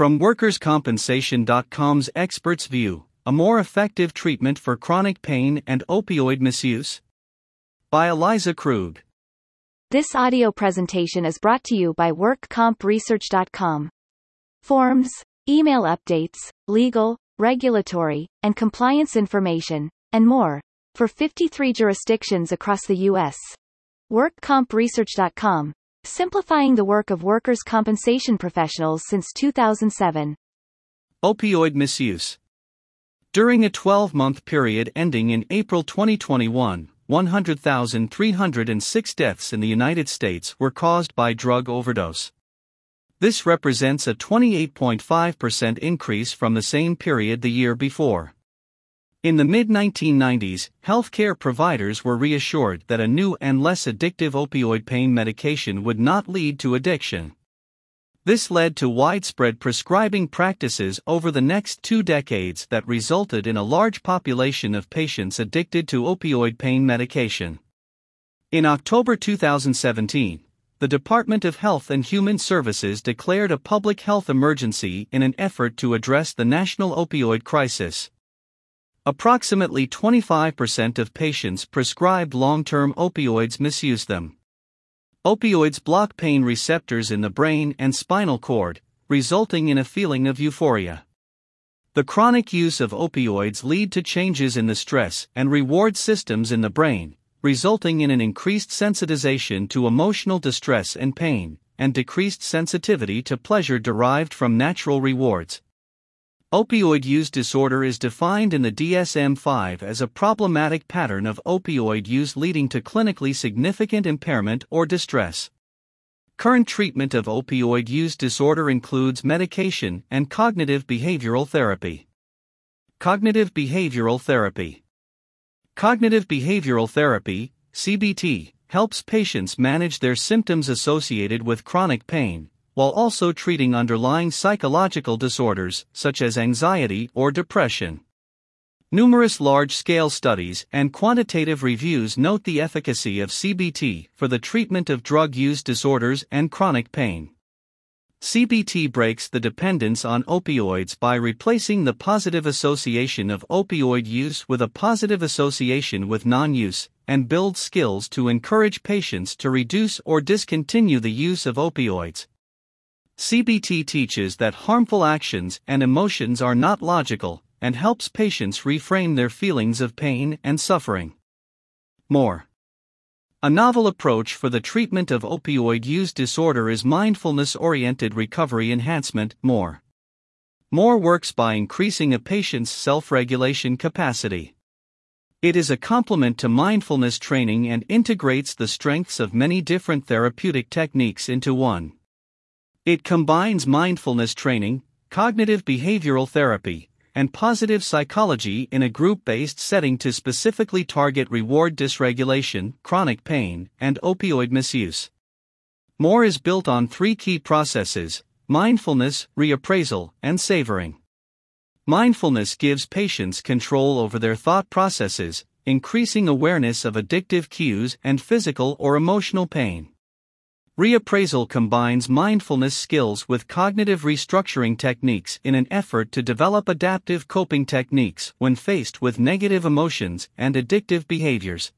From WorkersCompensation.com's Experts View A More Effective Treatment for Chronic Pain and Opioid Misuse? By Eliza Krug. This audio presentation is brought to you by WorkCompResearch.com. Forms, email updates, legal, regulatory, and compliance information, and more, for 53 jurisdictions across the U.S. WorkCompResearch.com, simplifying the work of workers' compensation professionals since 2007. Opioid misuse. During a 12 month period ending in April 2021, 100,306 deaths in the United States were caused by drug overdose. This represents a 28.5% increase from the same period the year before. In the mid 1990s, healthcare providers were reassured that a new and less addictive opioid pain medication would not lead to addiction. This led to widespread prescribing practices over the next two decades that resulted in a large population of patients addicted to opioid pain medication. In October 2017, the Department of Health and Human Services declared a public health emergency in an effort to address the national opioid crisis. Approximately 25% of patients prescribed long term opioids misuse them. Opioids block pain receptors in the brain and spinal cord, resulting in a feeling of euphoria. The chronic use of opioids lead to changes in the stress and reward systems in the brain, resulting in an increased sensitization to emotional distress and pain, and decreased sensitivity to pleasure derived from natural rewards. Opioid use disorder is defined in the DSM 5 as a problematic pattern of opioid use leading to clinically significant impairment or distress. Current treatment of opioid use disorder includes medication and cognitive behavioral therapy. Cognitive behavioral therapy. Cognitive behavioral therapy, CBT, helps patients manage their symptoms associated with chronic pain, while also treating underlying psychological disorders, such as anxiety or depression. Numerous large scale studies and quantitative reviews note the efficacy of CBT for the treatment of drug use disorders and chronic pain. CBT breaks the dependence on opioids by replacing the positive association of opioid use with a positive association with non use, and builds skills to encourage patients to reduce or discontinue the use of opioids, CBT teaches that harmful actions and emotions are not logical and helps patients reframe their feelings of pain and suffering. More. A novel approach for the treatment of opioid use disorder is mindfulness oriented recovery enhancement. More. More works by increasing a patient's self regulation capacity. It is a complement to mindfulness training and integrates the strengths of many different therapeutic techniques into one. It combines mindfulness training, cognitive behavioral therapy, and positive psychology in a group based setting to specifically target reward dysregulation, chronic pain, and opioid misuse. More is built on three key processes mindfulness, reappraisal, and savoring. Mindfulness gives patients control over their thought processes, increasing awareness of addictive cues and physical or emotional pain. Reappraisal combines mindfulness skills with cognitive restructuring techniques in an effort to develop adaptive coping techniques when faced with negative emotions and addictive behaviors.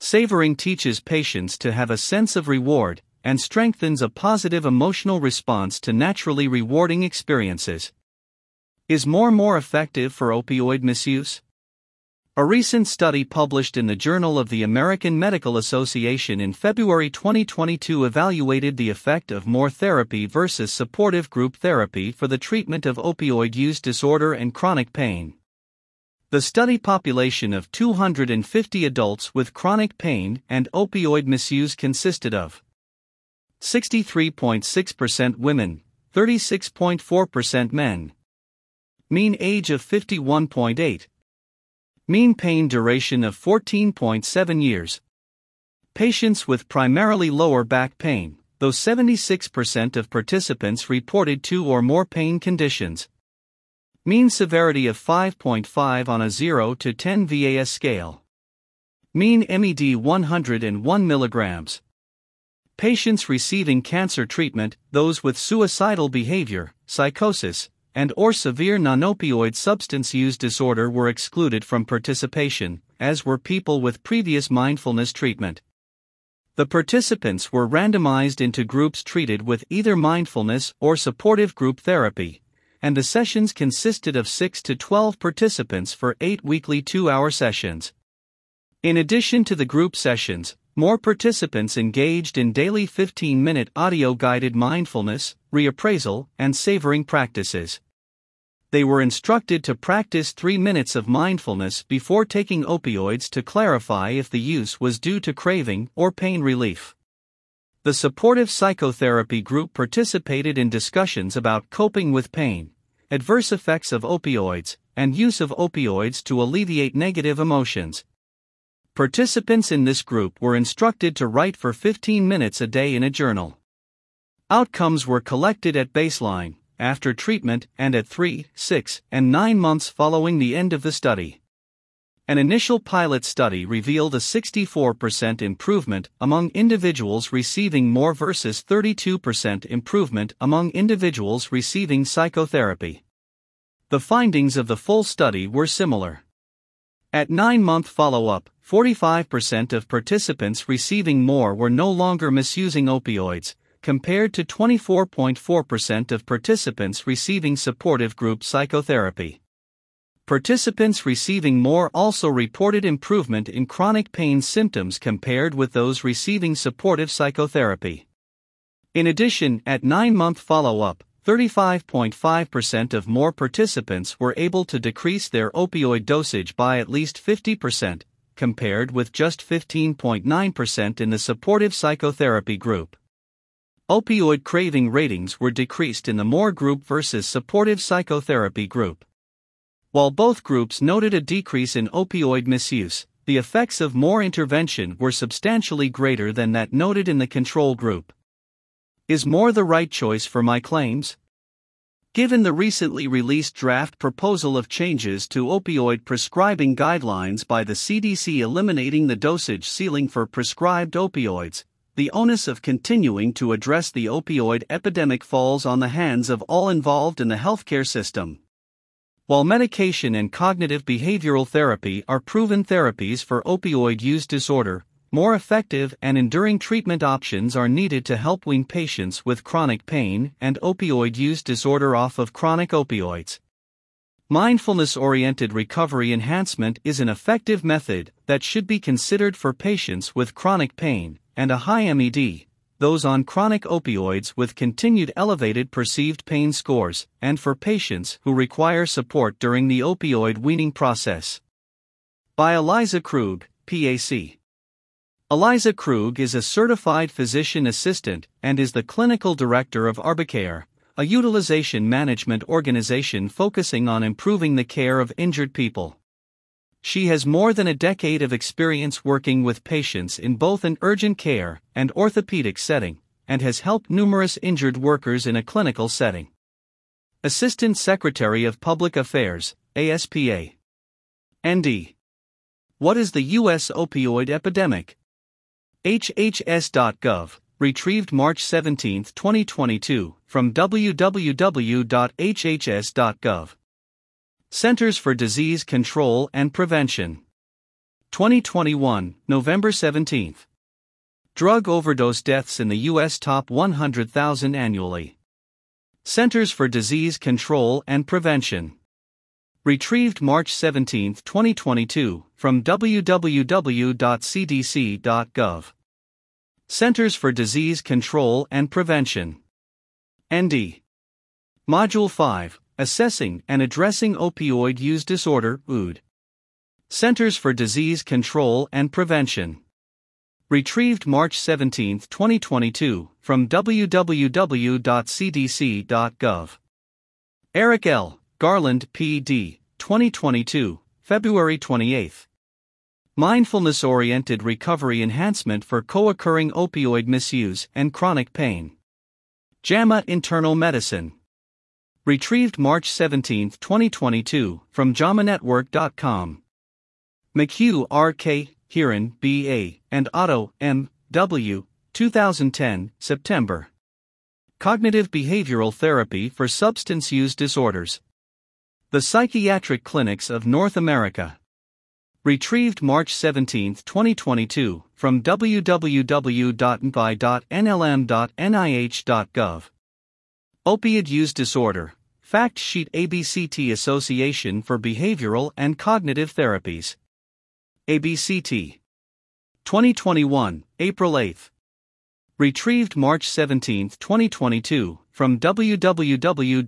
Savoring teaches patients to have a sense of reward and strengthens a positive emotional response to naturally rewarding experiences. Is more more effective for opioid misuse? A recent study published in the Journal of the American Medical Association in February 2022 evaluated the effect of more therapy versus supportive group therapy for the treatment of opioid use disorder and chronic pain. The study population of 250 adults with chronic pain and opioid misuse consisted of 63.6% women, 36.4% men. Mean age of 51.8 Mean pain duration of 14.7 years. Patients with primarily lower back pain, though 76% of participants reported two or more pain conditions. Mean severity of 5.5 on a 0 to 10 VAS scale. Mean MED 101 mg. Patients receiving cancer treatment, those with suicidal behavior, psychosis, and or severe non-opioid substance use disorder were excluded from participation, as were people with previous mindfulness treatment. The participants were randomized into groups treated with either mindfulness or supportive group therapy, and the sessions consisted of 6 to 12 participants for 8 weekly 2-hour sessions. In addition to the group sessions, more participants engaged in daily 15 minute audio guided mindfulness, reappraisal, and savoring practices they were instructed to practice three minutes of mindfulness before taking opioids to clarify if the use was due to craving or pain relief. The supportive psychotherapy group participated in discussions about coping with pain, adverse effects of opioids, and use of opioids to alleviate negative emotions. Participants in this group were instructed to write for 15 minutes a day in a journal. Outcomes were collected at baseline, after treatment, and at 3, 6, and 9 months following the end of the study. An initial pilot study revealed a 64% improvement among individuals receiving more versus 32% improvement among individuals receiving psychotherapy. The findings of the full study were similar. At 9 month follow up, 45% of participants receiving more were no longer misusing opioids, compared to 24.4% of participants receiving supportive group psychotherapy. Participants receiving more also reported improvement in chronic pain symptoms compared with those receiving supportive psychotherapy. In addition, at 9 month follow up, 35.5% of more participants were able to decrease their opioid dosage by at least 50%, compared with just 15.9% in the supportive psychotherapy group. Opioid craving ratings were decreased in the MORE group versus supportive psychotherapy group. While both groups noted a decrease in opioid misuse, the effects of MORE intervention were substantially greater than that noted in the control group. Is MORE the right choice for my claims? Given the recently released draft proposal of changes to opioid prescribing guidelines by the CDC eliminating the dosage ceiling for prescribed opioids, the onus of continuing to address the opioid epidemic falls on the hands of all involved in the healthcare system. While medication and cognitive behavioral therapy are proven therapies for opioid use disorder, more effective and enduring treatment options are needed to help wean patients with chronic pain and opioid use disorder off of chronic opioids. Mindfulness oriented recovery enhancement is an effective method that should be considered for patients with chronic pain, and a high MED, those on chronic opioids with continued elevated perceived pain scores, and for patients who require support during the opioid weaning process. By Eliza Krug, PAC. Eliza Krug is a certified physician assistant and is the clinical director of Arbicare, a utilization management organization focusing on improving the care of injured people. She has more than a decade of experience working with patients in both an urgent care and orthopedic setting, and has helped numerous injured workers in a clinical setting. Assistant Secretary of Public Affairs, ASPA. ND. What is the U.S. opioid epidemic? HHS.gov, retrieved March 17, 2022, from www.hhs.gov. Centers for Disease Control and Prevention. 2021, November 17. Drug overdose deaths in the U.S. top 100,000 annually. Centers for Disease Control and Prevention. Retrieved March 17, 2022, from www.cdc.gov. Centers for Disease Control and Prevention. ND. Module 5 Assessing and Addressing Opioid Use Disorder, OOD. Centers for Disease Control and Prevention. Retrieved March 17, 2022, from www.cdc.gov. Eric L. Garland, P.D., 2022, February 28. Mindfulness Oriented Recovery Enhancement for Co occurring Opioid Misuse and Chronic Pain. JAMA Internal Medicine. Retrieved March 17, 2022, from JAMANetwork.com. McHugh R.K., Hearon B.A., and Otto M.W., 2010, September. Cognitive Behavioral Therapy for Substance Use Disorders. The Psychiatric Clinics of North America. Retrieved March 17, 2022, from www.npi.nlm.nih.gov. Opioid Use Disorder. Fact Sheet ABCT Association for Behavioral and Cognitive Therapies. ABCT. 2021, April 8. Retrieved March 17, 2022, from www.ad.org.